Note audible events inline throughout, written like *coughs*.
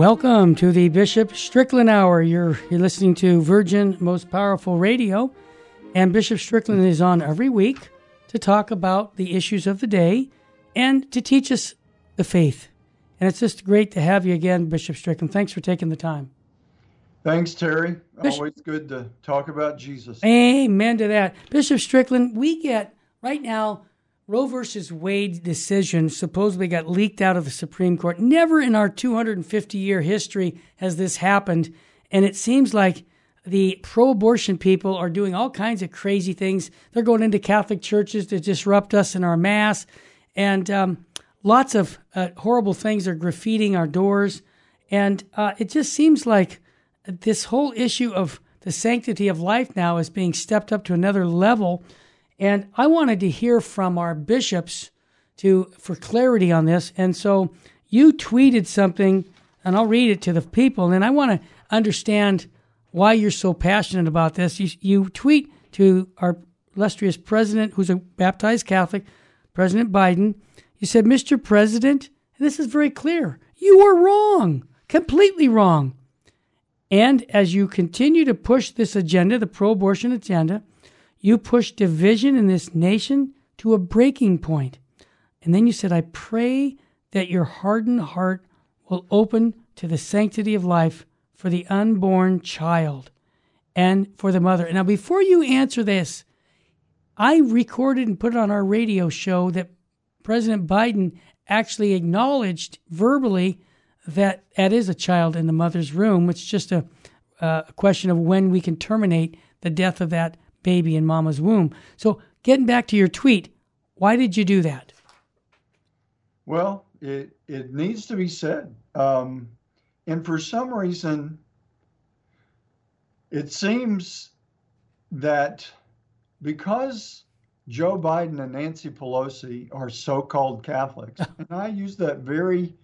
Welcome to the Bishop Strickland Hour. You're, you're listening to Virgin Most Powerful Radio, and Bishop Strickland is on every week to talk about the issues of the day and to teach us the faith. And it's just great to have you again, Bishop Strickland. Thanks for taking the time. Thanks, Terry. Always good to talk about Jesus. Amen to that. Bishop Strickland, we get right now Roe versus Wade decision supposedly got leaked out of the Supreme Court. Never in our 250 year history has this happened. And it seems like the pro abortion people are doing all kinds of crazy things. They're going into Catholic churches to disrupt us in our Mass. And um, lots of uh, horrible things are graffitiing our doors. And uh, it just seems like this whole issue of the sanctity of life now is being stepped up to another level and I wanted to hear from our bishops to for clarity on this. And so you tweeted something, and I'll read it to the people. And I want to understand why you're so passionate about this. You, you tweet to our illustrious president, who's a baptized Catholic, President Biden. You said, Mr. President, this is very clear. You are wrong, completely wrong. And as you continue to push this agenda, the pro abortion agenda, you pushed division in this nation to a breaking point. And then you said, I pray that your hardened heart will open to the sanctity of life for the unborn child and for the mother. Now, before you answer this, I recorded and put it on our radio show that President Biden actually acknowledged verbally that that is a child in the mother's room. It's just a, uh, a question of when we can terminate the death of that baby in mama's womb. So, getting back to your tweet, why did you do that? Well, it, it needs to be said. Um, and for some reason, it seems that because Joe Biden and Nancy Pelosi are so called Catholics, *laughs* and I use that very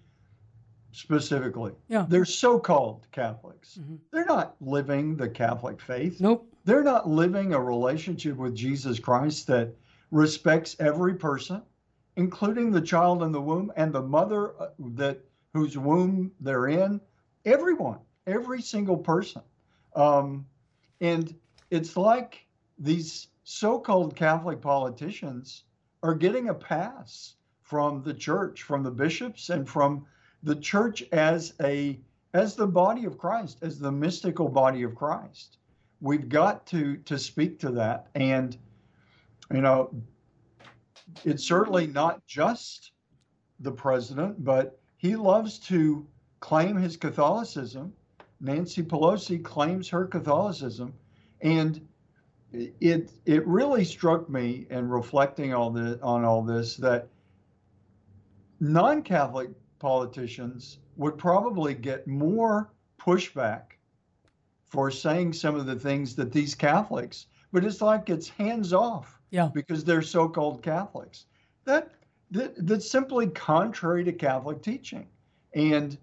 specifically. Yeah. They're so called Catholics. Mm-hmm. They're not living the Catholic faith. Nope. They're not living a relationship with Jesus Christ that respects every person, including the child in the womb and the mother uh, that whose womb they're in. Everyone, every single person. Um, and it's like these so called Catholic politicians are getting a pass from the church, from the bishops, and from the church as a as the body of Christ, as the mystical body of Christ. We've got to to speak to that, and you know, it's certainly not just the president, but he loves to claim his Catholicism. Nancy Pelosi claims her Catholicism, and it it really struck me in reflecting on the on all this that non-Catholic politicians would probably get more pushback for saying some of the things that these Catholics, but it's like it's hands off yeah. because they're so called Catholics. That, that that's simply contrary to Catholic teaching. And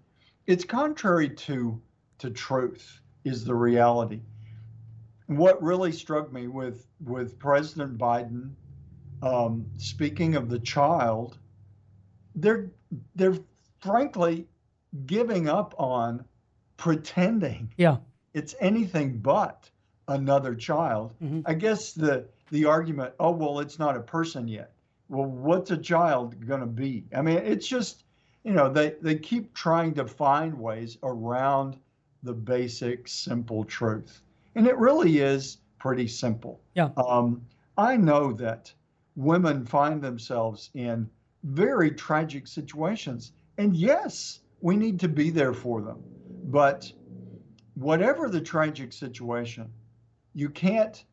it's contrary to to truth is the reality. What really struck me with with President Biden um, speaking of the child, they're they're frankly giving up on pretending yeah it's anything but another child. Mm-hmm. i guess the the argument oh well it's not a person yet. Well what's a child going to be? I mean it's just you know they they keep trying to find ways around the basic simple truth. And it really is pretty simple. Yeah. Um, i know that women find themselves in very tragic situations. And yes, we need to be there for them. But whatever the tragic situation, you can't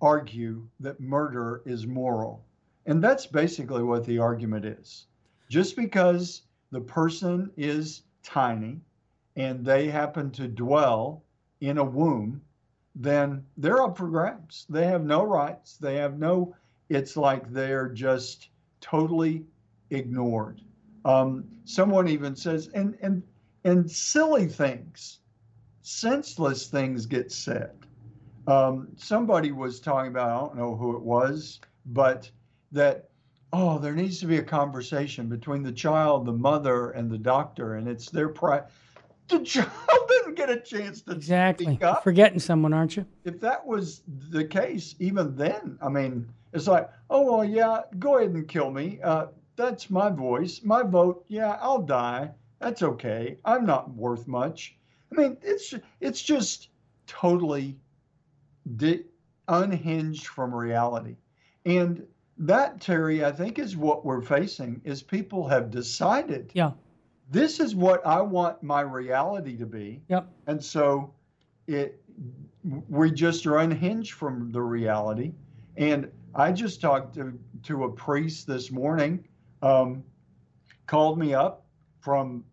argue that murder is moral. And that's basically what the argument is. Just because the person is tiny and they happen to dwell in a womb, then they're up for grabs. They have no rights. They have no, it's like they're just totally ignored. Um, someone even says, and and and silly things, senseless things get said. Um, somebody was talking about, I don't know who it was, but that oh, there needs to be a conversation between the child, the mother, and the doctor, and it's their pride. the *laughs* child didn't get a chance to exactly. speak up. Forgetting someone, aren't you? If that was the case, even then, I mean, it's like, oh well, yeah, go ahead and kill me. Uh, that's my voice, my vote. Yeah, I'll die. That's okay. I'm not worth much. I mean, it's it's just totally di- unhinged from reality, and that Terry, I think, is what we're facing. Is people have decided, yeah, this is what I want my reality to be, yep, and so it we just are unhinged from the reality. And I just talked to to a priest this morning, um, called me up from,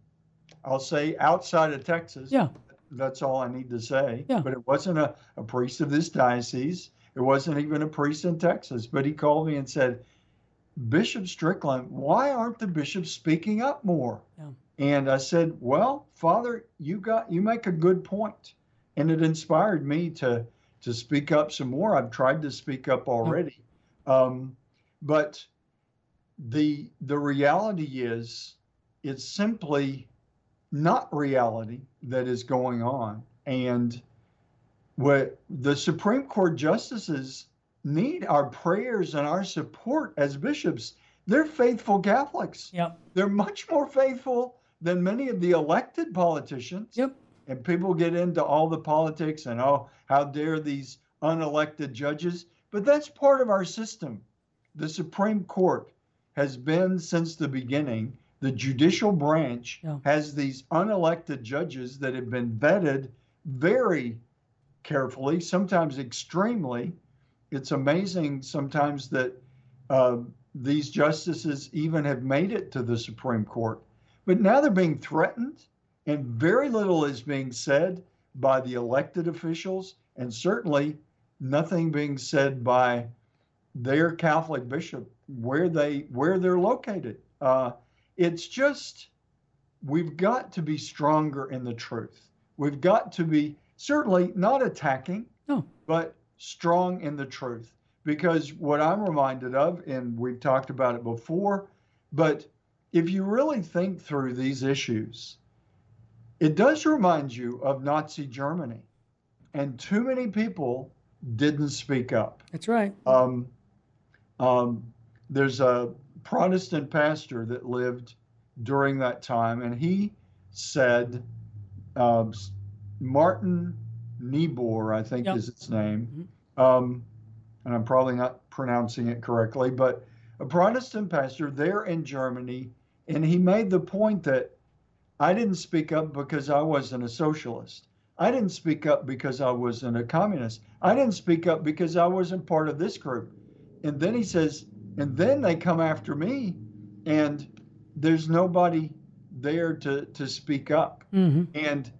I'll say outside of Texas. yeah, That's all I need to say. Yeah. But it wasn't a, a priest of this diocese. It wasn't even a priest in Texas. But he called me and said, Bishop Strickland, why aren't the bishops speaking up more? Yeah. And I said, Well, Father, you got you make a good point. And it inspired me to to speak up some more. I've tried to speak up already. Um, but the the reality is it's simply not reality that is going on. And what the Supreme Court justices need our prayers and our support as bishops. They're faithful Catholics. yep, They're much more faithful than many of the elected politicians. yep. And people get into all the politics and oh, how dare these unelected judges? But that's part of our system. The Supreme Court has been since the beginning. The judicial branch Yeah. has these unelected judges that have been vetted very carefully, sometimes extremely. It's amazing sometimes that uh, these justices even have made it to the Supreme Court. But now they're being threatened, and very little is being said by the elected officials, and certainly nothing being said by their Catholic bishop where they where they're located. Uh, it's just we've got to be stronger in the truth. We've got to be certainly not attacking, No. but strong in the truth. Because what I'm reminded of, and we've talked about it before, but if you really think through these issues, it does remind you of Nazi Germany. And too many people didn't speak up. That's right. Um, um, there's a Protestant pastor that lived during that time, and he said, uh, Martin Niebuhr, I think Yep. is his name, um, and I'm probably not pronouncing it correctly, but a Protestant pastor there in Germany, and he made the point that I didn't speak up because I wasn't a socialist. I didn't speak up because I wasn't a communist. I didn't speak up because I wasn't part of this group. And then he says, and then they come after me, and there's nobody there to, to speak up. hmm And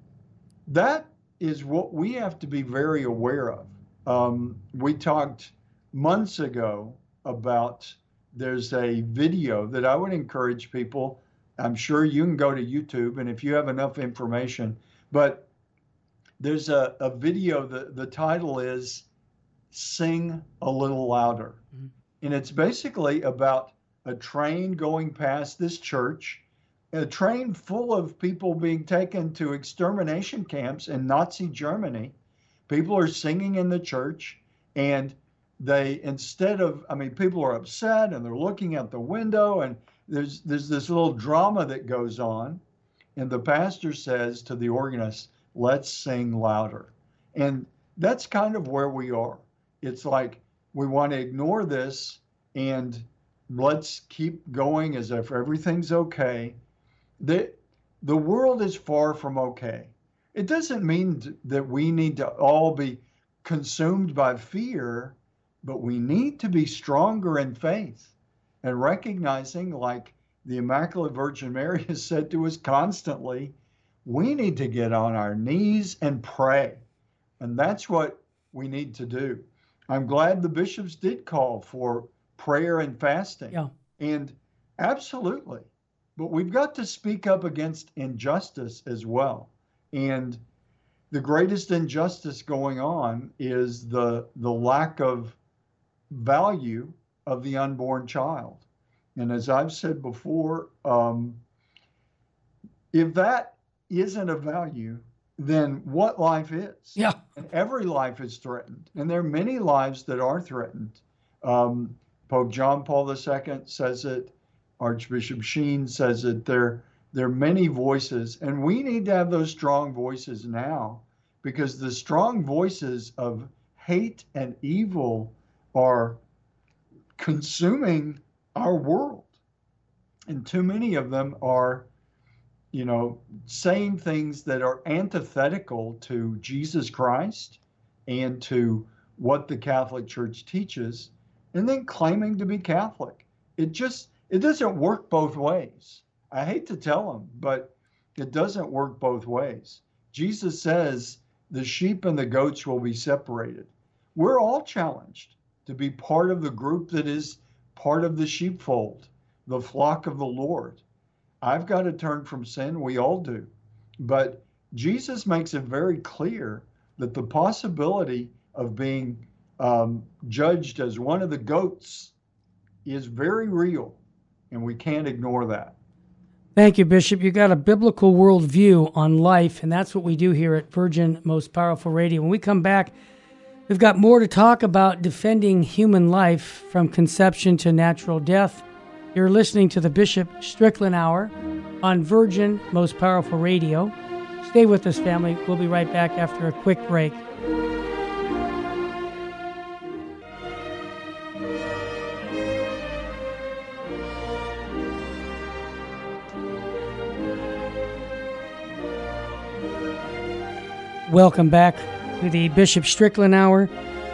that is what we have to be very aware of. Um, we talked months ago about there's a video that I would encourage people. I'm sure you can go to YouTube, and if you have enough information, but there's a, a video, the, the title is Sing a Little Louder. Mhm. And it's basically about a train going past this church a train full of people being taken to extermination camps in Nazi Germany. People are singing in the church, and they instead of I mean, people are upset and they're looking out the window, and there's there's this little drama that goes on, and the pastor says to the organist, "Let's sing louder," and that's kind of where we are. It's like we want to ignore this and let's keep going as if everything's okay the the world is far from okay. It doesn't mean that we need to all be consumed by fear, but we need to be stronger in faith and recognizing, like the Immaculate Virgin Mary has said to us constantly, we need to get on our knees and pray. And that's what we need to do. I'm glad the bishops did call for prayer and fasting. Yeah. And absolutely. But we've got to speak up against injustice as well. And the greatest injustice going on is the the lack of value of the unborn child. And as I've said before, um, if that isn't a value, then what life is? Yeah. And every life is threatened. And there are many lives that are threatened. Um, Pope John Paul II says it, Archbishop Sheen says it. There, there are many voices, and we need to have those strong voices now because the strong voices of hate and evil are consuming our world. And too many of them are, you know, saying things that are antithetical to Jesus Christ and to what the Catholic Church teaches, and then claiming to be Catholic. It just it doesn't work both ways. I hate to tell them, but it doesn't work both ways. Jesus says the sheep and the goats will be separated. We're all challenged to be part of the group that is part of the sheepfold, the flock of the Lord. I've got to turn from sin. We all do. But Jesus makes it very clear that the possibility of being um, judged as one of the goats is very real, and we can't ignore that. Thank you, Bishop. You got a biblical worldview on life, and that's what we do here at Virgin Most Powerful Radio. When we come back, we've got more to talk about defending human life from conception to natural death. You're listening to the Bishop Strickland Hour on Virgin Most Powerful Radio. Stay with us, family. We'll be right back after a quick break. Welcome back to the Bishop Strickland Hour.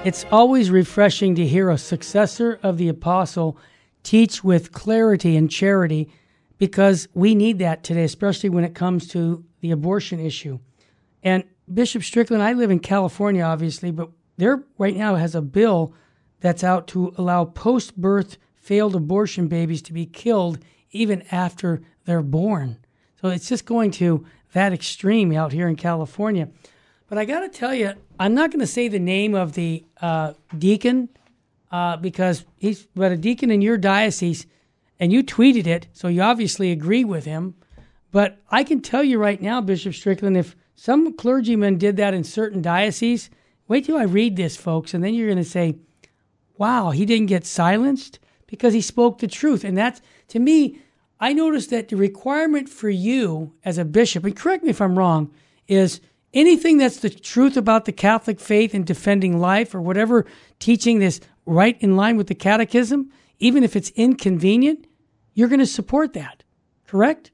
It's always refreshing to hear a successor of the apostle teach with clarity and charity because we need that today, especially when it comes to the abortion issue. And Bishop Strickland, I live in California, obviously, but there right now has a bill that's out to allow post birth failed abortion babies to be killed even after they're born. So it's just going to that extreme out here in California. But I got to tell you, I'm not going to say the name of the uh, deacon uh, because he's but a deacon in your diocese, and you tweeted it, so you obviously agree with him. But I can tell you right now, Bishop Strickland, if some clergyman did that in certain dioceses, wait till I read this, folks, and then you're going to say, wow, he didn't get silenced because he spoke the truth. And that's, to me, I noticed that the requirement for you as a bishop, and correct me if I'm wrong, is anything that's the truth about the Catholic faith and defending life or whatever teaching this right in line with the catechism, even if it's inconvenient, you're going to support that. Correct?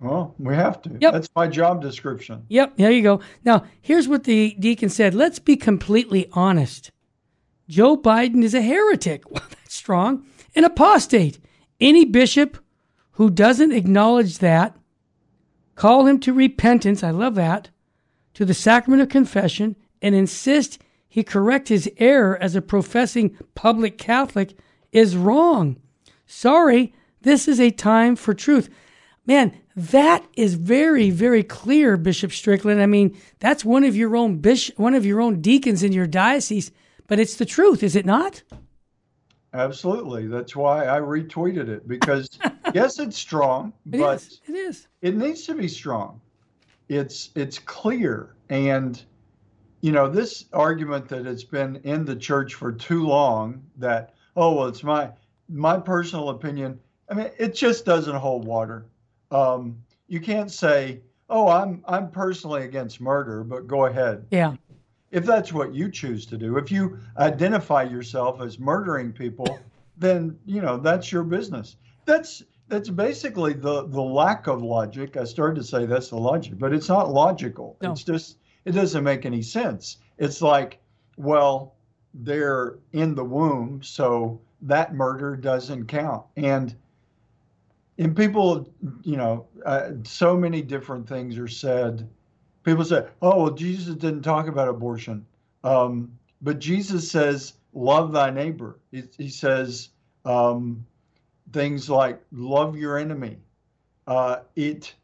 Well, we have to. Yep. That's my job description. Yep, there you go. Now, here's what the deacon said. Let's be completely honest. Joe Biden is a heretic. *laughs* Well, that's strong. An apostate. Any bishop who doesn't acknowledge that, call him to repentance. I love that to the sacrament of confession and insist he correct his error as a professing public Catholic is wrong. Sorry, this is a time for truth. Man, that is very, very clear, Bishop Strickland. I mean, that's one of your own bishop, one of your own deacons in your diocese, but it's the truth, is it not? Absolutely. That's why I retweeted it because *laughs* yes, it's strong, It but is. It is. it needs to be strong. It's it's clear and you know this argument that it's been in the church for too long that oh well it's my my personal opinion i mean it just doesn't hold water. Um, you can't say oh i'm i'm personally against murder but go ahead. Yeah. if that's what you choose to do if you identify yourself as murdering people then you know that's your business. That's that's basically the the lack of logic. I started to say that's the logic but it's not logical. No. it's just it doesn't make any sense. It's like well they're in the womb so that murder doesn't count. And and people you know uh, so many different things are said. People say oh well jesus didn't talk about abortion. Um, but jesus says love thy neighbor. He, he says um, things like love your enemy. Uh, it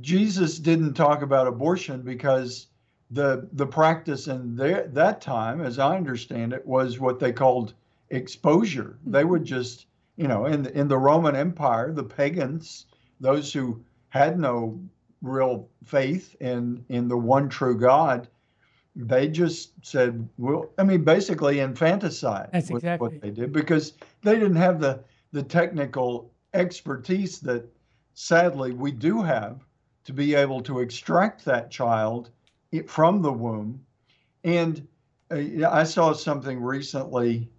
jesus didn't talk about abortion because the the practice in their, that time as i understand it was what they called exposure mm-hmm. they would just you know in the, in the roman empire the pagans those who had no real faith in in the one true God. They just said, "Well, I mean, basically infanticide." That's exactly what they did because they didn't have the the technical expertise that, sadly, we do have to be able to extract that child from the womb. And uh, I saw something recently.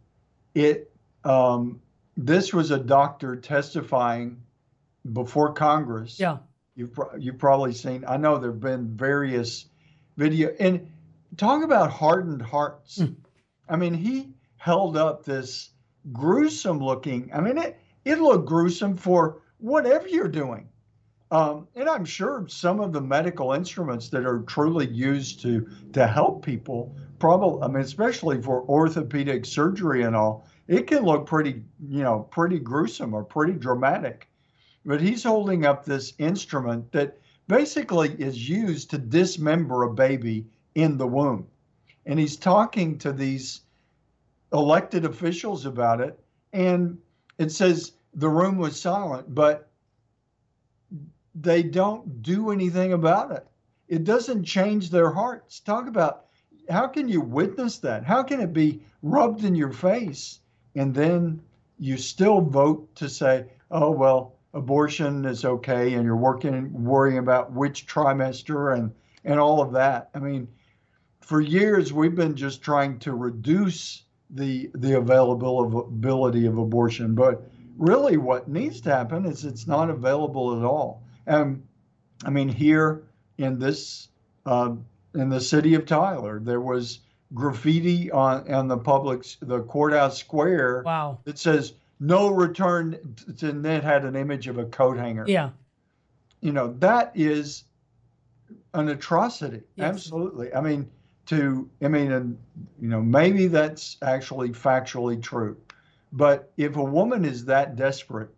It um, this was a doctor testifying before Congress. Yeah. You've, you've probably seen, I know there have been various video and talk about hardened hearts. Mm. I mean, he held up this gruesome looking, I mean, it, it looked gruesome for whatever you're doing. Um, and I'm sure some of the medical instruments that are truly used to to help people, probably, I mean, especially for orthopedic surgery and all, it can look pretty, you know, pretty gruesome or pretty dramatic. But he's holding up this instrument that basically is used to dismember a baby in the womb. And he's talking to these elected officials about it. And it says the room was silent, but they don't do anything about it. It doesn't change their hearts. Talk about how can you witness that? How can it be rubbed in your face and then you still vote to say, oh, well, abortion is okay and you're working worrying about which trimester and and all of that i mean for years we've been just trying to reduce the the availability of abortion but really what needs to happen is it's not available at all and i mean here in this uh, in the city of tyler there was graffiti on on the public the courthouse square wow that says no return to net had an image of a coat hanger. Yeah. You know, that is an atrocity. Yes. Absolutely. I mean, to, I mean, and, you know, maybe that's actually factually true. But if a woman is that desperate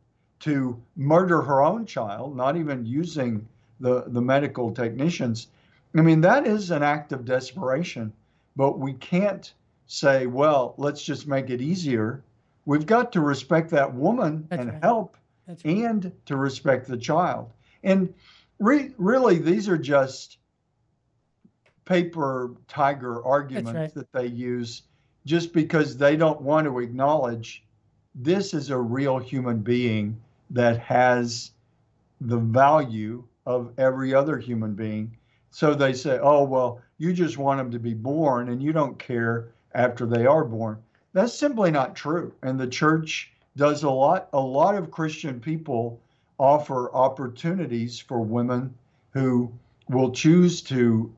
to murder her own child, not even using the, the medical technicians, I mean, that is an act of desperation. But we can't say, well, let's just make it easier We've got to respect that woman That's and right. help right. and to respect the child. And re- really, these are just paper tiger arguments right. that they use just because they don't want to acknowledge this is a real human being that has the value of every other human being. So they say, oh, well, you just want them to be born and you don't care after they are born. That's simply not true. And the church does a lot, a lot of Christian people offer opportunities for women who will choose to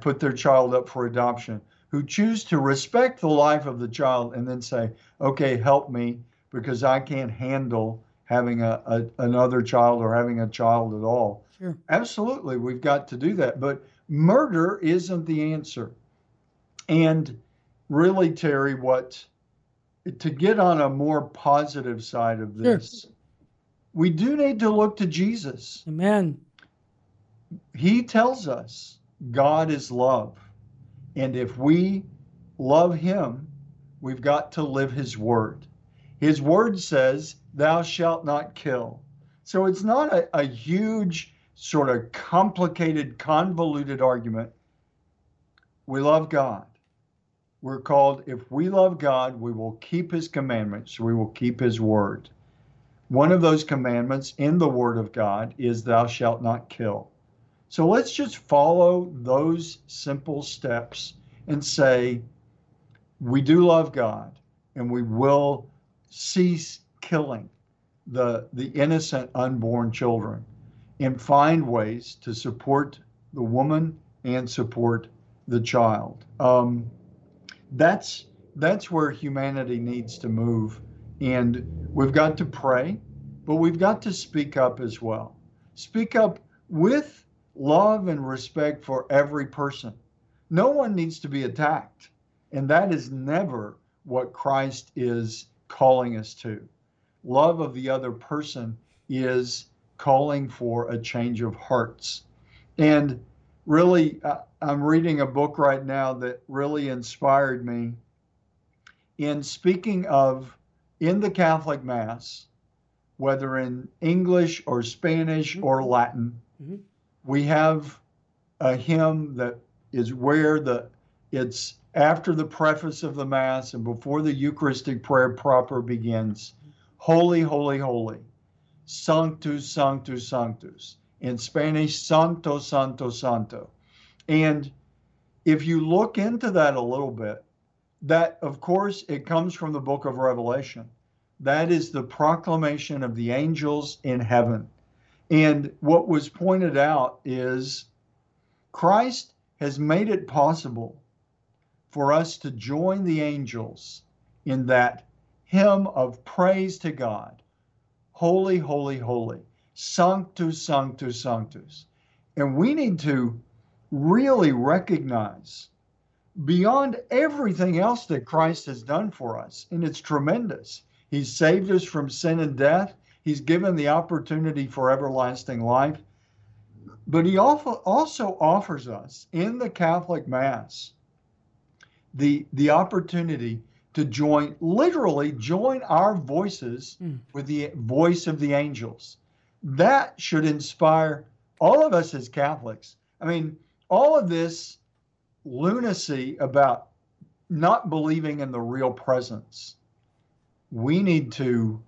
put their child up for adoption, who choose to respect the life of the child and then say, okay, help me because I can't handle having a, a another child or having a child at all. Sure. Absolutely, we've got to do that. But murder isn't the answer. And really, Terry, what to get on a more positive side of this, sure. we do need to look to Jesus. Amen. He tells us God is love. And if we love him, we've got to live his word. His word says, Thou shalt not kill. So it's not a, a huge, sort of complicated, convoluted argument. We love God we're called, if we love God, we will keep his commandments, we will keep his word. One of those commandments in the word of God is, Thou shalt not kill. So let's just follow those simple steps and say, We do love God and we will cease killing the, the innocent unborn children and find ways to support the woman and support the child. Um, that's that's where humanity needs to move and we've got to pray but we've got to speak up as well speak up with love and respect for every person no one needs to be attacked and that is never what christ is calling us to love of the other person is calling for a change of hearts and really, uh, I'm reading a book right now that really inspired me in speaking of in the Catholic Mass, whether in English or Spanish mm-hmm. or Latin, mm-hmm. We have a hymn that is where the it's after the preface of the mass and before the eucharistic prayer proper begins. Holy holy holy. Sanctus sanctus sanctus. In spanish santo santo santo. And if you look into that a little bit that of course it comes from the book of revelation. That is the proclamation of the angels in heaven and what was pointed out is Christ has made it possible for us to join the angels in that hymn of praise to God. Holy, holy, holy. Sanctus, sanctus, sanctus. And we need to really recognize beyond everything else that Christ has done for us, and it's tremendous. He saved us from sin and death. He's given the opportunity for everlasting life. But he also offers us in the Catholic Mass the, the opportunity to join, literally join our voices mm. with the voice of the angels. That should inspire all of us as Catholics. I mean, all of this lunacy about not believing in the real presence, we need to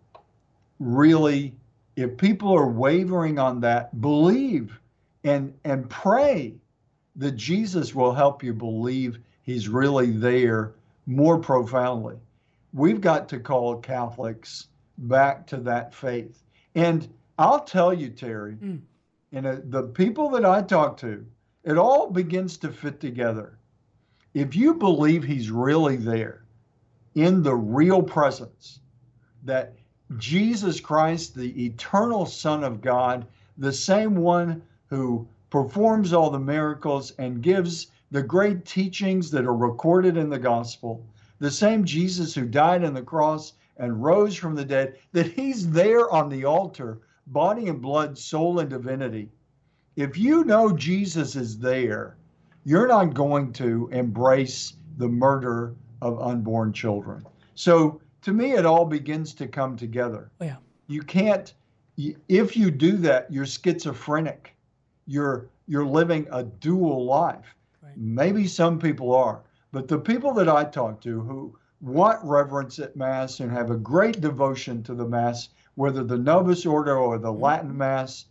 really, if people are wavering on that, believe and and pray that Jesus will help you believe he's really there more profoundly. We've got to call Catholics back to that faith. And I'll tell you, Terry, mm. and uh, the people that I talk to, it all begins to fit together. If you believe he's really there in the real presence, that Jesus Christ, the eternal Son of God, the same one who performs all the miracles and gives the great teachings that are recorded in the gospel, the same Jesus who died on the cross and rose from the dead, that he's there on the altar, body and blood, soul and divinity. If you know Jesus is there, you're not going to embrace the murder of unborn children. So to me, it all begins to come together. Oh, yeah. You can't, if you do that, you're schizophrenic. You're you're living a dual life. Right. Maybe some people are, but the people that I talk to who want reverence at Mass and have a great devotion to the Mass, whether the Novus Ordo or the mm-hmm. Latin Mass,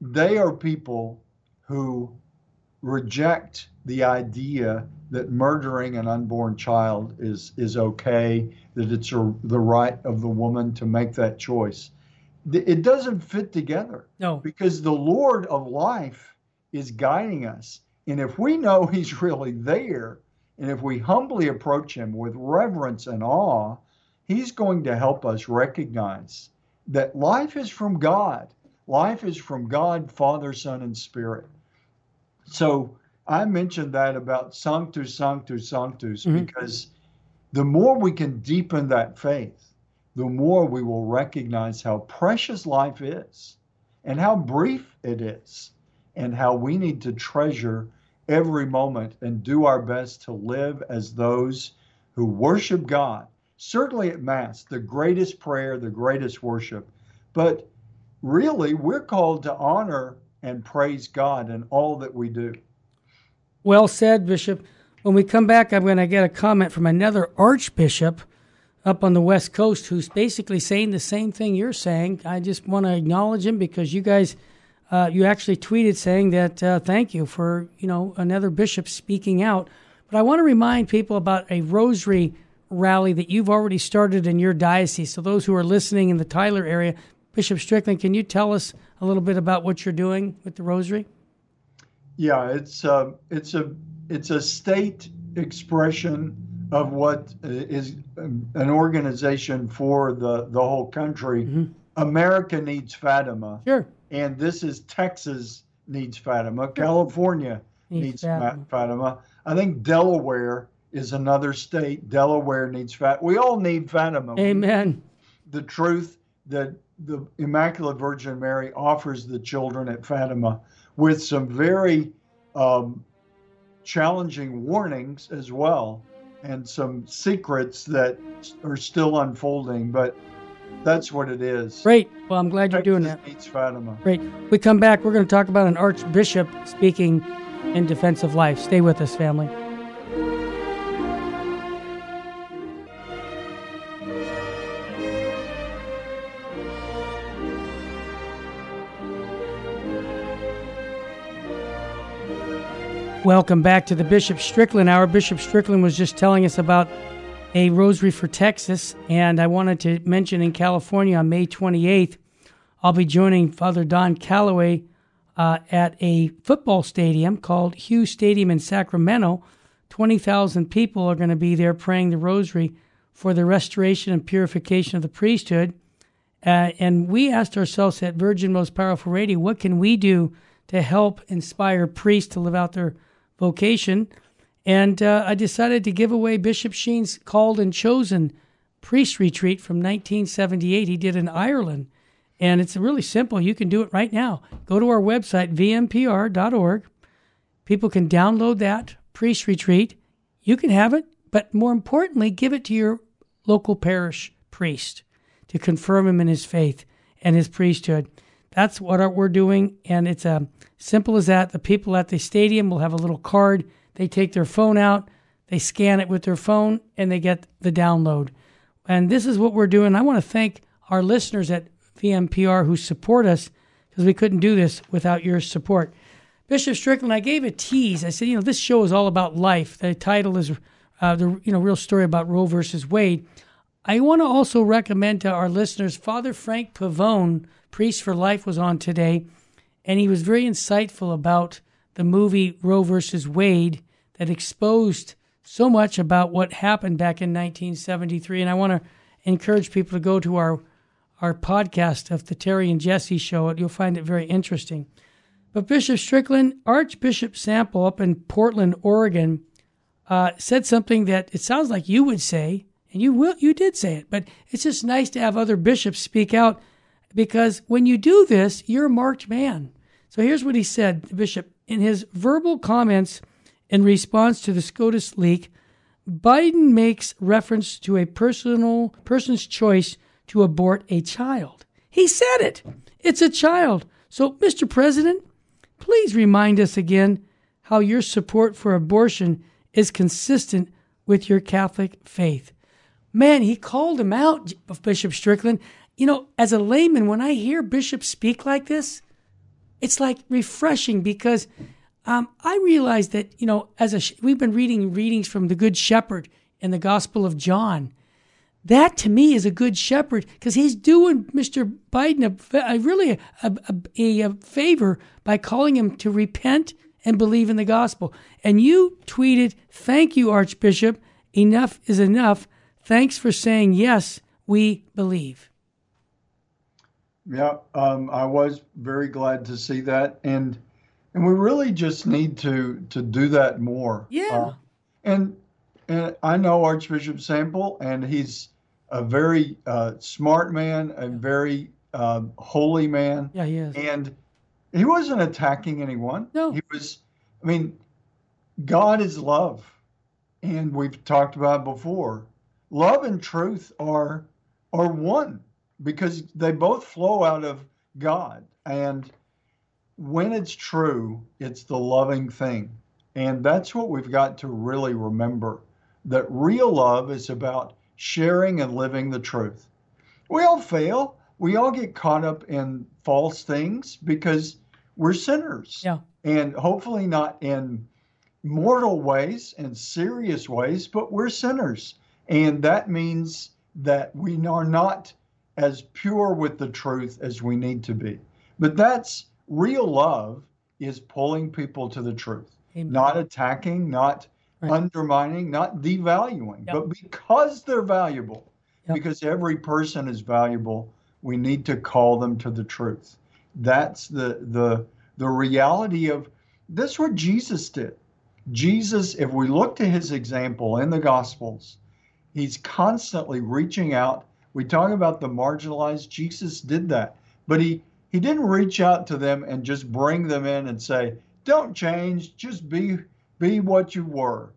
they are people who reject the idea that murdering an unborn child is is okay, that it's a, the right of the woman to make that choice. It doesn't fit together. No. Because the Lord of life is guiding us. And if we know *laughs* he's really there, and if we humbly approach him with reverence and awe, he's going to help us recognize that life is from God. Life is from God, Father, Son, and Spirit. So I mentioned that about Sanctus, Sanctus, Sanctus, mm-hmm. because the more we can deepen that faith, the more we will recognize how precious life is and how brief it is, and how we need to treasure every moment and do our best to live as those who worship God. Certainly at Mass, the greatest prayer, the greatest worship. But really, we're called to honor and praise God in all that we do. Well said, Bishop. When we come back, I'm going to get a comment from another Archbishop up on the West Coast who's basically saying the same thing you're saying. I just want to acknowledge him because you guys, uh, you actually tweeted saying that uh, thank you for you know another bishop speaking out. But I want to remind people about a rosary rally that you've already started in your diocese. So those who are listening in the Tyler area, Bishop Strickland, can you tell us a little bit about what you're doing with the rosary? Yeah, it's a, it's a it's a state expression of what uh, is um, an organization for the the whole country. Mm-hmm. America needs Fatima. Sure. And this is Texas needs Fatima. California needs, needs Fatima. Fatima. I think Delaware is another state. Delaware needs Fatima. We all need Fatima. Amen. The truth that the Immaculate Virgin Mary offers the children at Fatima with some very um, challenging warnings as well and some secrets that are still unfolding. But That's what it is. Great. Well, I'm glad you're Texas doing that. Meets Fatima. Great. We come back. We're going to talk about an archbishop speaking in defense of life. Stay with us, family. Welcome back to the Bishop Strickland Hour. Bishop Strickland was just telling us about a rosary for Texas, and I wanted to mention in California on May 28th, I'll be joining Father Don Calloway uh, at a football stadium called Hughes Stadium in Sacramento. 20,000 people are going to be there praying the rosary for the restoration and purification of the priesthood. Uh, and we asked ourselves at Virgin Most Powerful Radio, what can we do to help inspire priests to live out their vocation. And uh, I decided to give away Bishop Sheen's called and chosen priest retreat from 1978. He did in Ireland. And it's really simple. You can do it right now. Go to our website, vmpr.org. People can download that priest retreat. You can have it, but more importantly, give it to your local parish priest to confirm him in his faith and his priesthood. That's what we're doing, and it's um, simple as that. The people at the stadium will have a little card. They take their phone out, they scan it with their phone, and they get the download. And this is what we're doing. I want to thank our listeners at VMPR who support us because we couldn't do this without your support. Bishop Strickland, I gave a tease. I said, you know, this show is all about life. The title is uh, the you know real story about Roe versus Wade. I want to also recommend to our listeners Father Frank Pavone Priest for Life was on today, and he was very insightful about the movie Roe versus Wade that exposed so much about what happened back in 1973. And I want to encourage people to go to our our podcast of the Terry and Jesse show. You'll find it very interesting. But Bishop Strickland, Archbishop Sample up in Portland, Oregon, uh, said something that it sounds like you would say, and you will, you did say it. But it's just nice to have other bishops speak out because when you do this, you're a marked man. So here's what he said, bishop, in his verbal comments in response to the SCOTUS leak. Biden makes reference to a personal person's choice to abort a child. He said it. It's a child. So, Mr. President, please remind us again how your support for abortion is consistent with your Catholic faith. Man, he called him out, Bishop Strickland you know, as a layman, when I hear bishops speak like this, it's like refreshing because um, I realize that you know, as a we've been reading readings from the Good Shepherd in the Gospel of John. That to me is a good shepherd because he's doing Mr. Biden a, a really a, a, a favor by calling him to repent and believe in the gospel. And you tweeted, "Thank you, Archbishop. Enough is enough. Thanks for saying yes. We believe." Yeah, um, I was very glad to see that, and and we really just need to to do that more. Yeah. Uh, and and I know Archbishop Sample, and he's a very uh, smart man, a very uh, holy man. Yeah, he is. And he wasn't attacking anyone. No. He was. I mean, God is love, and we've talked about before. Love and truth are are one because they both flow out of God. And when it's true, it's the loving thing. And that's what we've got to really remember that real love is about sharing and living the truth. We all fail. We all get caught up in false things because we're sinners. Yeah. And hopefully not in mortal ways and serious ways, but we're sinners. And that means that we are not as pure with the truth as we need to be. But that's real love is pulling people to the truth, Amen. not attacking, not right. undermining, not devaluing, yep. but because they're valuable, yep. because every person is valuable, we need to call them to the truth. That's the the the reality of that's what Jesus did. Jesus, if we look to his example in the Gospels, he's constantly reaching out we talk about the marginalized. Jesus did that, but he he didn't reach out to them and just bring them in and say, "Don't change, just be be what you were."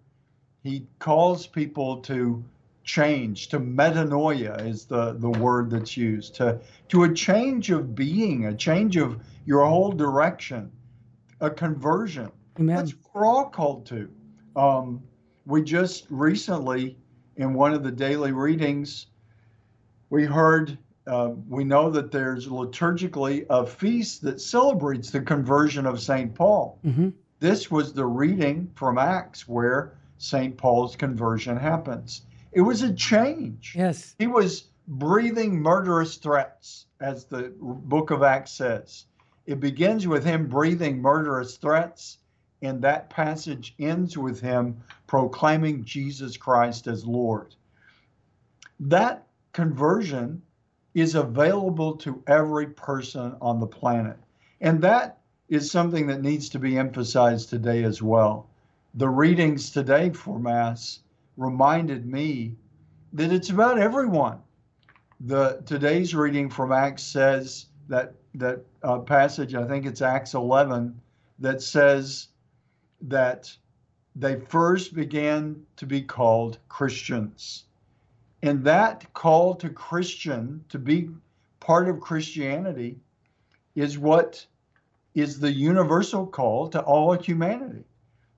He calls people to change, to metanoia is the, the word that's used, to, to a change of being, a change of your whole direction, a conversion. Amen. That's what we're all called to. Um, we just recently, in one of the daily readings, we heard, uh, we know that there's liturgically a feast that celebrates the conversion of St. Paul. Mm-hmm. This was the reading from Acts where St. Paul's conversion happens. It was a change. Yes. He was breathing murderous threats, as the book of Acts says. It begins with him breathing murderous threats, and that passage ends with him proclaiming Jesus Christ as Lord. That conversion is available to every person on the planet. And that is something that needs to be emphasized today as well. The readings today for Mass reminded me that it's about everyone. The today's reading from Acts says that that uh, passage, I think it's Acts 11, that says that they first began to be called Christians. And that call to Christian, to be part of Christianity, is what is the universal call to all humanity.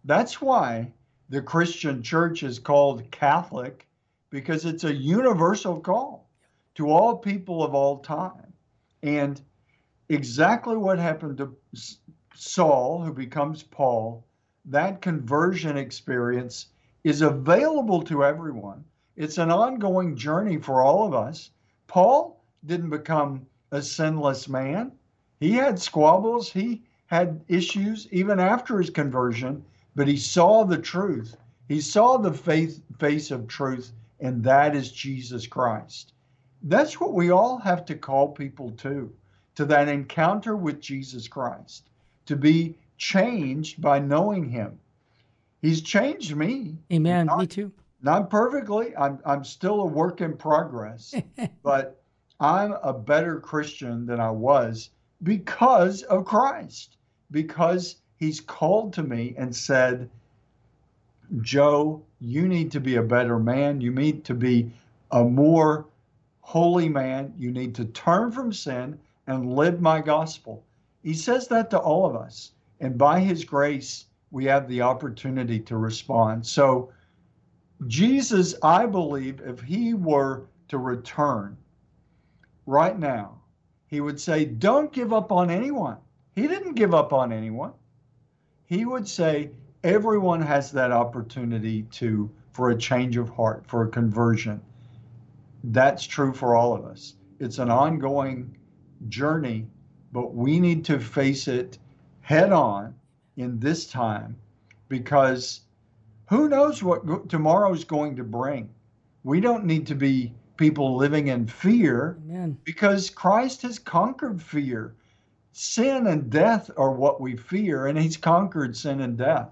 That's why the Christian church is called Catholic, because it's a universal call to all people of all time. And exactly what happened to Saul, who becomes Paul, that conversion experience is available to everyone. It's an ongoing journey for all of us. Paul didn't become a sinless man. He had squabbles, he had issues even after his conversion, but he saw the truth. He saw the faith, face of truth, and that is Jesus Christ. That's what we all have to call people to, to that encounter with Jesus Christ, to be changed by knowing him. He's changed me. Amen. Not, me too. Not perfectly. I'm, I'm still a work in progress, *laughs* but I'm a better Christian than I was because of Christ, because he's called to me and said, Joe, you need to be a better man. You need to be a more holy man. You need to turn from sin and live my gospel. He says that to all of us. And by his grace, we have the opportunity to respond. So, Jesus, I believe, if he were to return right now, he would say, Don't give up on anyone. He didn't give up on anyone. He would say, Everyone has that opportunity to for a change of heart, for a conversion. That's true for all of us. It's an ongoing journey, but we need to face it head on in this time because who knows what tomorrow is going to bring. We don't need to be people living in fear Amen. because Christ has conquered fear. Sin and death are what we fear, and He's conquered sin and death.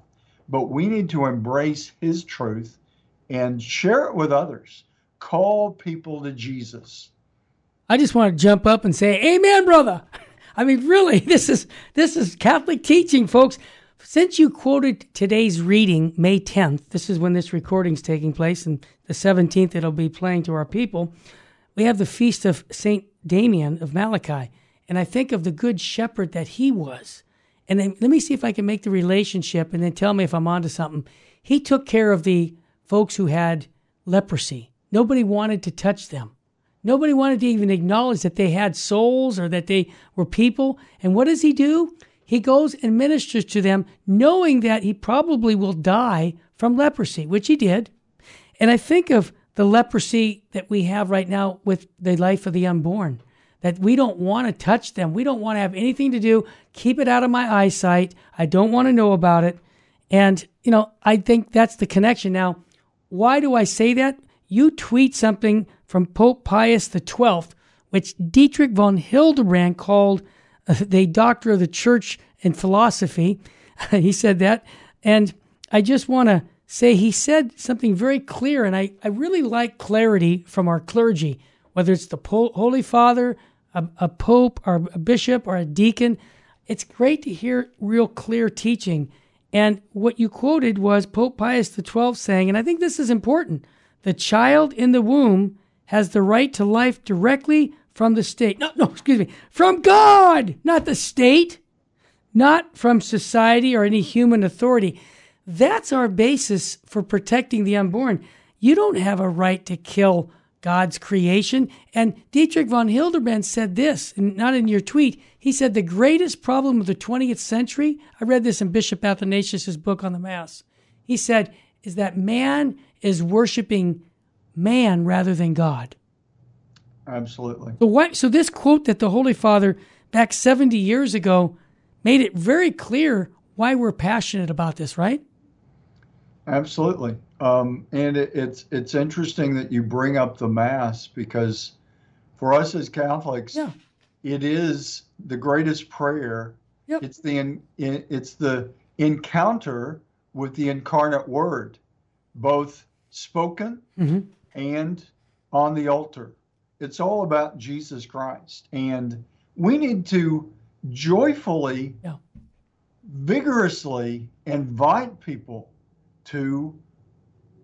But we need to embrace His truth and share it with others. Call people to Jesus. I just want to jump up and say, Amen, brother. *laughs* I mean, really, *laughs* this is this is Catholic teaching, folks. Since you quoted today's reading, May 10th, this is when this recording's taking place, and the 17th it'll be playing to our people, we have the feast of St. Damien of Molokai. And I think of the good shepherd that he was. And then let me see if I can make the relationship and then tell me if I'm onto something. He took care of the folks who had leprosy. Nobody wanted to touch them. Nobody wanted to even acknowledge that they had souls or that they were people. And what does he do? He goes and ministers to them, knowing that he probably will die from leprosy, which he did. And I think of the leprosy that we have right now with the life of the unborn, that we don't want to touch them. We don't want to have anything to do. Keep it out of my eyesight. I don't want to know about it. And, you know, I think that's the connection. Now, why do I say that? You tweet something from Pope Pius XII, which Dietrich von Hildebrand called *laughs* the doctor of the church and philosophy. *laughs* he said that. And I just want to say he said something very clear, and I, I really like clarity from our clergy, whether it's the po- Holy Father, a, a pope, or a bishop, or a deacon. It's great to hear real clear teaching. And what you quoted was Pope Pius XII saying, and I think this is important the child in the womb has the right to life directly from the state. No, no, excuse me, from God, not the state, not from society or any human authority. That's our basis for protecting the unborn. You don't have a right to kill God's creation. And Dietrich von Hildebrand said this, not in your tweet. He said the greatest problem of the 20th century, I read this in Bishop Athanasius' book on the Mass. He said, is that man is worshiping man rather than God. Absolutely. So, what, so this quote that the Holy Father back 70 years ago made it very clear why we're passionate about this, right? Absolutely. Um, and it, it's it's interesting that you bring up the Mass because for us as Catholics, yeah. it is the greatest prayer. Yep. It's the it's the encounter with the incarnate Word, both spoken mm-hmm. and on the altar. It's all about Jesus Christ, and we need to joyfully, yeah. vigorously invite people to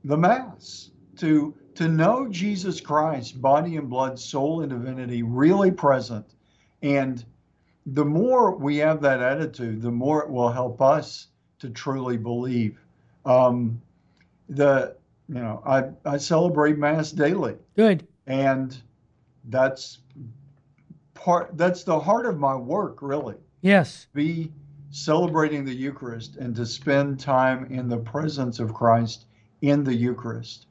the Mass, to to know Jesus Christ, body and blood, soul and divinity, really present. And the more we have that attitude, the more it will help us to truly believe. Um, the you know, I, I celebrate Mass daily. Good. And that's part that's the heart of my work really. Yes. Be celebrating the Eucharist and to spend time in the presence of Christ in the Eucharist.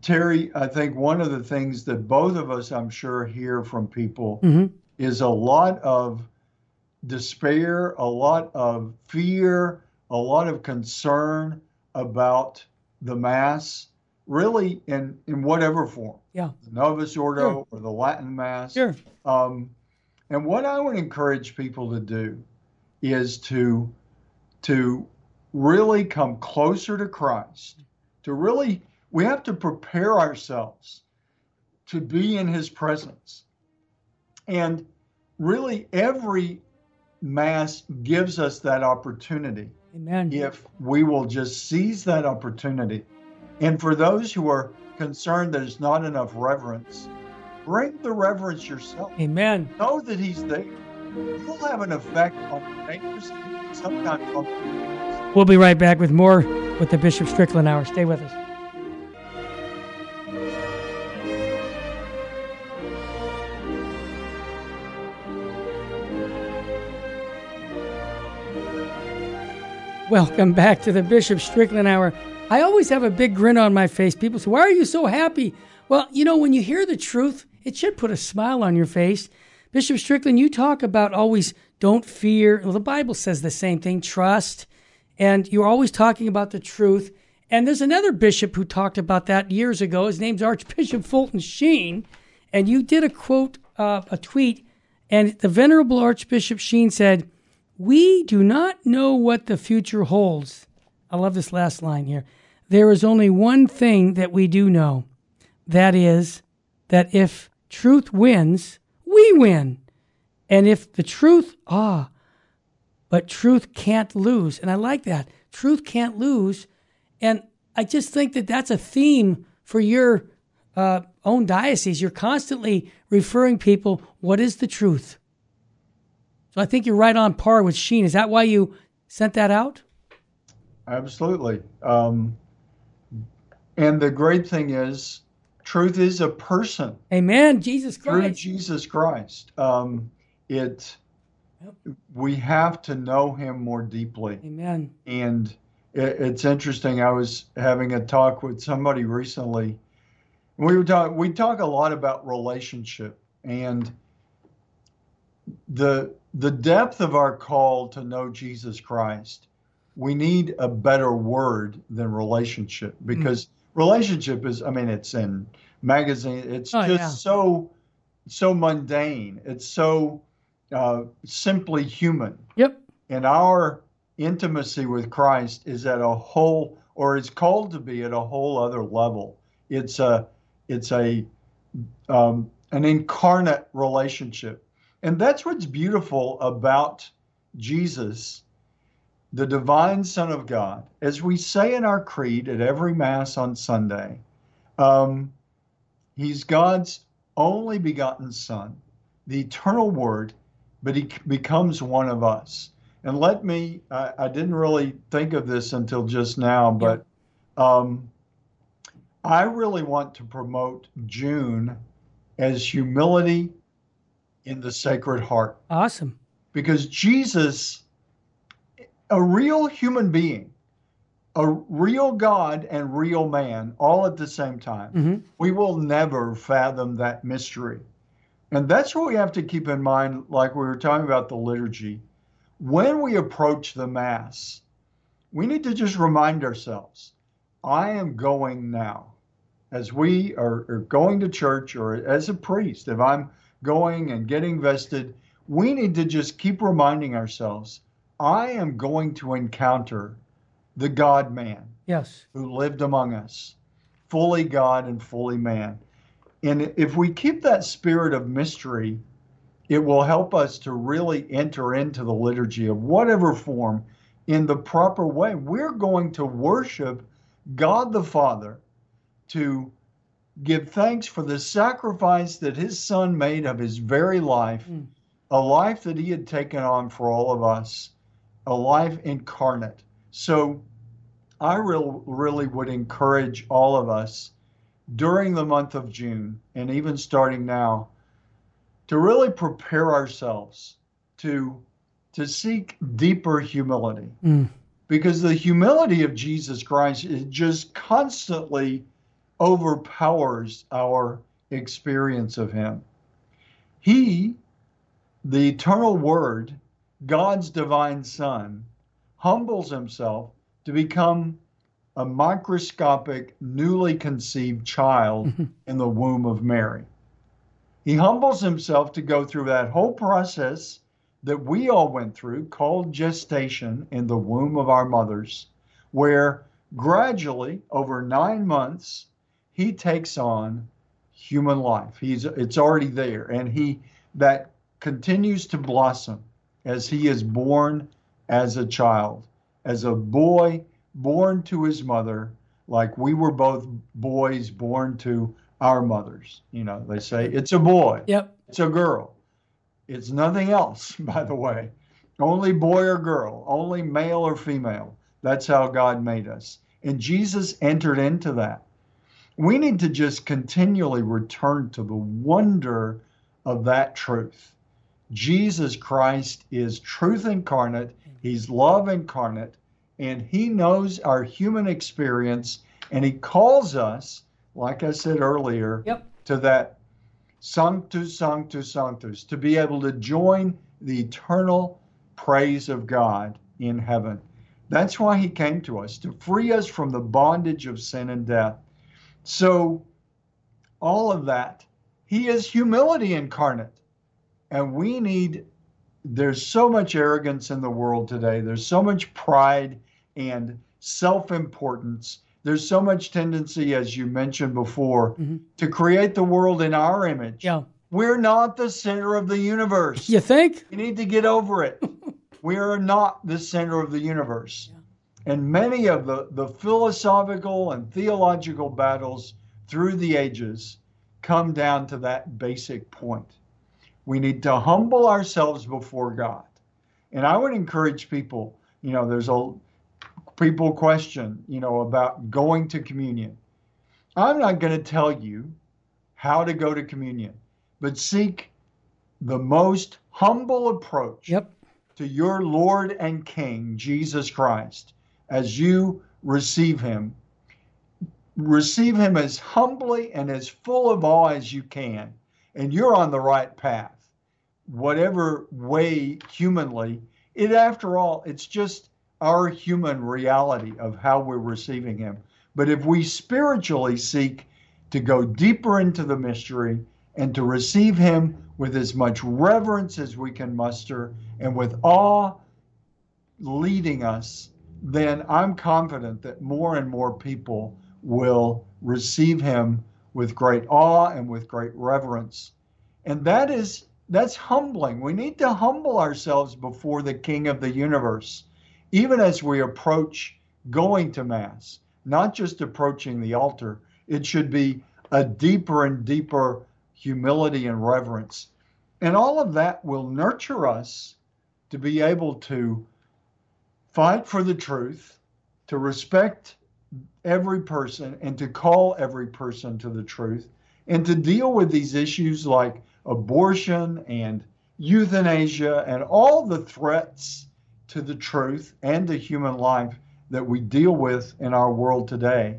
Terry, I think one of the things that both of us, I'm sure, hear from people mm-hmm. is a lot of despair, a lot of fear, a lot of concern about the Mass, really in, in whatever form. Yeah. The Novus Ordo sure. or the Latin Mass. Sure. Um, and what I would encourage people to do is to to really come closer to Christ. To really, we have to prepare ourselves to be in His presence. And really, every Mass gives us that opportunity. Amen. If we will just seize that opportunity. And for those who are concerned that it's not enough reverence, bring the reverence yourself. Amen. Know that He's there. You'll have an effect on your neighbors, sometimes on the We'll be right back with more with the Bishop Strickland Hour. Stay with us. Welcome back to the Bishop Strickland Hour. I always have a big grin on my face. People say, Why are you so happy? Well, you know, when you hear the truth, it should put a smile on your face. Bishop Strickland, you talk about always don't fear. Well, the Bible says the same thing trust. And you're always talking about the truth. And there's another bishop who talked about that years ago. His name's Archbishop Fulton Sheen. And you did a quote, uh, a tweet, and the Venerable Archbishop Sheen said, We do not know what the future holds. I love this last line here. There is only one thing that we do know that is, that if truth wins, we win. And if the truth, ah, but truth can't lose. And I like that. Truth can't lose. And I just think that that's a theme for your uh, own diocese. You're constantly referring people, what is the truth? So I think you're right on par with Sheen. Is that why you sent that out? Absolutely. Um, and the great thing is, truth is a person. Amen. Jesus Christ. Through Jesus Christ. Um, it we have to know him more deeply. Amen. And it, it's interesting. I was having a talk with somebody recently. We were talk we talk a lot about relationship and the the depth of our call to know Jesus Christ. We need a better word than relationship because mm. relationship is I mean it's in magazine it's oh, just yeah. so so mundane. It's so uh, simply human. Yep. And our intimacy with Christ is at a whole, or is called to be at a whole other level. It's a, it's a, um, an incarnate relationship, and that's what's beautiful about Jesus, the divine Son of God. As we say in our creed at every Mass on Sunday, Um, he's God's only begotten Son, the eternal Word, but he becomes one of us. And let me, I, I didn't really think of this until just now, but um, I really want to promote June as humility in the Sacred Heart. Awesome. Because Jesus, a real human being, a real God and real man all at the same time. Mm-hmm. We will never fathom that mystery. And that's what we have to keep in mind, like we were talking about the liturgy. When we approach the Mass, we need to just remind ourselves I am going now. As we are, are going to church or as a priest, if I'm going and getting vested, we need to just keep reminding ourselves I am going to encounter the God man Yes. who lived among us, fully God and fully man. And if we keep that spirit of mystery, it will help us to really enter into the liturgy of whatever form in the proper way. We're going to worship God the Father to give thanks for the sacrifice that his son made of his very life, Mm. a life that he had taken on for all of us, a life incarnate. So I real, really would encourage all of us during the month of June and even starting now to really prepare ourselves to to seek deeper humility Mm. because the humility of Jesus Christ is just constantly overpowers our experience of him. He, the eternal word, God's divine son, humbles himself to become a microscopic, newly conceived child mhm. in the womb of Mary. He humbles himself to go through that whole process that we all went through, called gestation in the womb of our mothers, where gradually, over nine months, he takes on human life. He's it's already there, and he that continues to blossom as he is born as a child, as a boy born to his mother, like we were both boys born to our mothers. You know, they say it's a boy, Yep. it's a girl. It's nothing else, *laughs* by the way. Only boy or girl, only male or female. That's how God made us. And Jesus entered into that. We need to just continually return to the wonder of that truth. Jesus Christ is truth incarnate, He's love incarnate, and He knows our human experience, and He calls us, like I said earlier, Yep. to that sanctus, sanctus, sanctus, to be able to join the eternal praise of God in heaven. That's why He came to us, to free us from the bondage of sin and death. So, all of that, He is humility incarnate. And we need, there's so much arrogance in the world today, there's so much pride and self importance. There's so much tendency, as you mentioned before, Mhm. to create the world in our image. Yeah. We're not the center of the universe. You think? We need to get over it. *laughs* we are not the center of the universe. And many of the, the philosophical and theological battles through the ages come down to that basic point. We need to humble ourselves before God. And I would encourage people, you know, there's a people question, you know, about going to communion. I'm not going to tell you how to go to communion, but seek the most humble approach Yep. to your Lord and King, Jesus Christ, as you receive him. Receive him as humbly and as full of awe as you can, and you're on the right path. Whatever way humanly, it after all, it's just our human reality of how we're receiving him. But if we spiritually seek to go deeper into the mystery and to receive him with as much reverence as we can muster and with awe leading us, then I'm confident that more and more people will receive him with great awe and with great reverence. And that is that's humbling. We need to humble ourselves before the king of the universe even as we approach going to mass, not just approaching the altar, It should be a deeper and deeper humility and reverence. And all of that will nurture us to be able to fight for the truth, to respect every person, and to call every person to the truth, and to deal with these issues like abortion and euthanasia and all the threats to the truth and to human life that we deal with in our world today.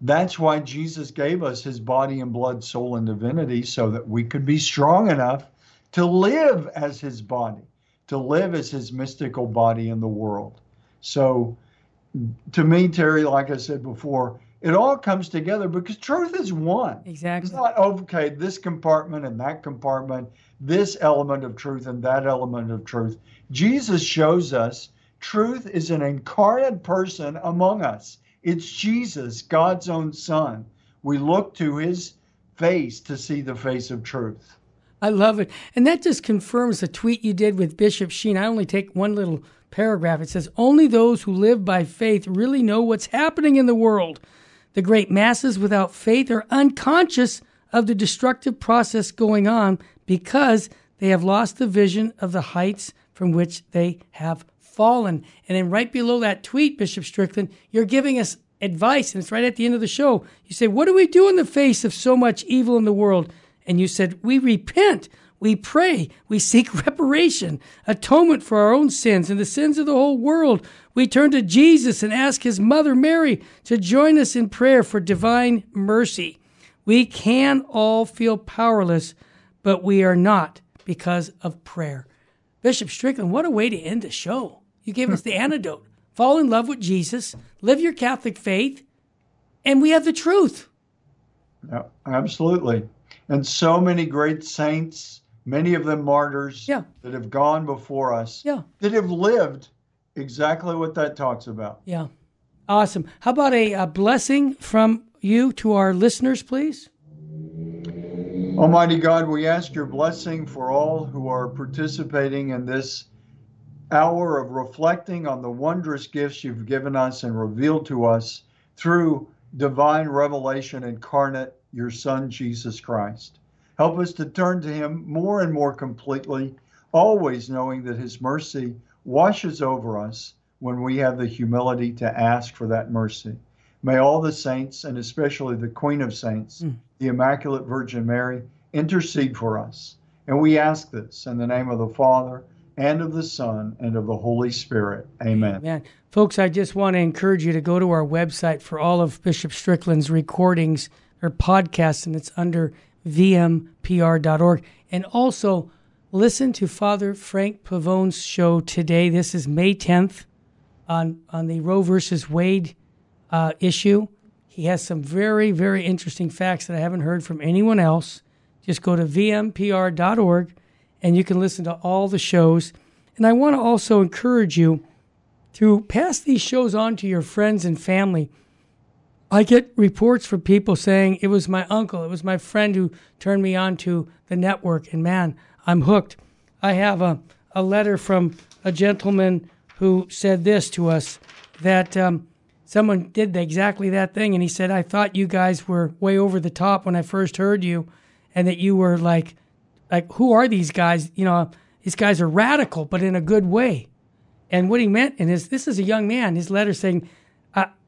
That's why Jesus gave us his body and blood, soul, and divinity so that we could be strong enough to live as his body, to live as his mystical body in the world. So, to me, Terry, like I said before, it all comes together because truth is one. Exactly. It's not okay, this compartment and that compartment, this element of truth and that element of truth. Jesus shows us truth is an incarnate person among us. It's Jesus, God's own Son. We look to his face to see the face of truth. I love it. And that just confirms the tweet you did with Bishop Sheen. I only take one little paragraph. It says, Only those who live by faith really know what's happening in the world. The great masses without faith are unconscious of the destructive process going on because they have lost the vision of the heights from which they have fallen. And then right below that tweet, Bishop Strickland, you're giving us advice, and it's right at the end of the show. You say, What do we do in the face of so much evil in the world? And you said, We repent. We pray. We seek *laughs* reparation, atonement for our own sins and the sins of the whole world. We turn to Jesus and ask his mother Mary to join us in prayer for divine mercy. We can all feel powerless, but we are not because of prayer. Bishop Strickland, what a way to end the show. You gave us the *laughs* antidote. Fall in love with Jesus, live your Catholic faith, and we have the truth. Yeah, absolutely. And so many great saints many of them martyrs yeah. that have gone before us, yeah. that have lived exactly what that talks about. Yeah. Awesome. How about a, a blessing from you to our listeners, please? Almighty God, we ask your blessing for all who are participating in this hour of reflecting on the wondrous gifts you've given us and revealed to us through divine revelation incarnate, your Son, Jesus Christ. Help us to turn to Him more and more completely, always knowing that His mercy washes over us when we have the humility to ask for that mercy. May all the saints, and especially the Queen of Saints, mm. the Immaculate Virgin Mary, intercede for us. And we ask this in the name of the Father, and of the Son, and of the Holy Spirit. Amen. Amen. Folks, I just want to encourage you to go to our website for all of Bishop Strickland's recordings or podcasts, and it's under vmpr.org. And also listen to Father Frank Pavone's show today. This is May 10th on, on the Roe versus Wade uh, issue. He has some very, very interesting facts that I haven't heard from anyone else. Just go to vmpr.org and you can listen to all the shows. And I want to also encourage you to pass these shows on to your friends and family. I get reports from people saying it was my uncle, it was my friend who turned me on to the network, and man, I'm hooked. I have a, a letter from a gentleman who said this to us that um, someone did exactly that thing, and he said, I thought you guys were way over the top when I first heard you, and that you were like, like who are these guys? You know, these guys are radical, but in a good way. And what he meant, and his this is a young man, his letter saying,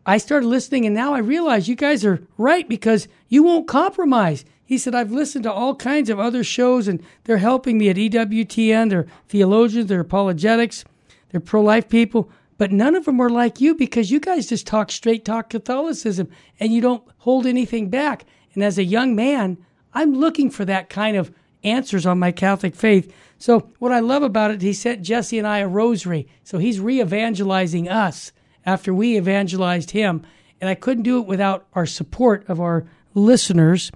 I started listening and now I realize you guys are right because you won't compromise. He said, I've listened to all kinds of other shows and they're helping me at EWTN. They're theologians, they're apologetics, they're pro life people, but none of them are like you because you guys just talk straight talk Catholicism and you don't hold anything back. And as a young man, I'm looking for that kind of answers on my Catholic faith. So, what I love about it, he sent Jesse and I a rosary. So, he's re evangelizing us after we evangelized him. And I couldn't do it without our support of our listeners.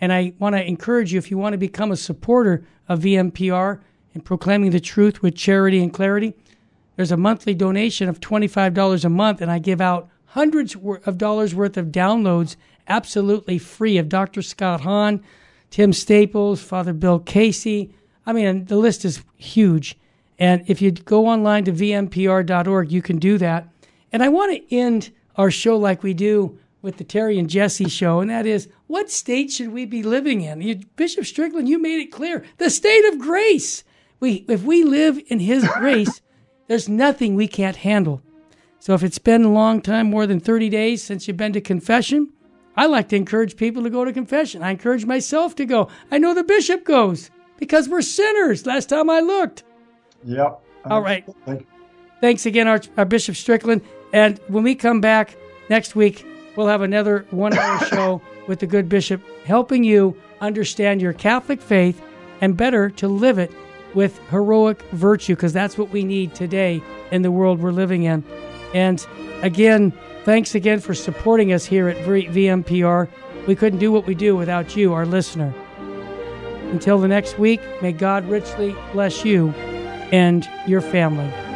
And I want to encourage you if you want to become a supporter of VMPR and proclaiming the truth with charity and clarity, there's a monthly donation of $25 a month, and I give out hundreds of dollars worth of downloads absolutely free of Dr. Scott Hahn, Tim Staples, Father Bill Casey. I mean, the list is huge. And if you go online to vmpr.org, you can do that. And I want to end our show like we do with the Terry and Jesse show, and that is what state should we be living in? You, Bishop Strickland, you made it clear the state of grace. We, if we live in His *coughs* grace, there's nothing we can't handle. So if it's been a long time, more than 30 days since you've been to confession, I like to encourage people to go to confession. I encourage myself to go. I know the bishop goes because we're sinners. Last time I looked. Yep. All right. Thanks again, our, uh, our Bishop Strickland. And when we come back next week, we'll have another one hour *laughs* show with the good bishop helping you understand your Catholic faith and better to live it with heroic virtue because that's what we need today in the world we're living in. And again, thanks again for supporting us here at VMPR. We couldn't do what we do without you, our listener. Until the next week, may God richly bless you and your family.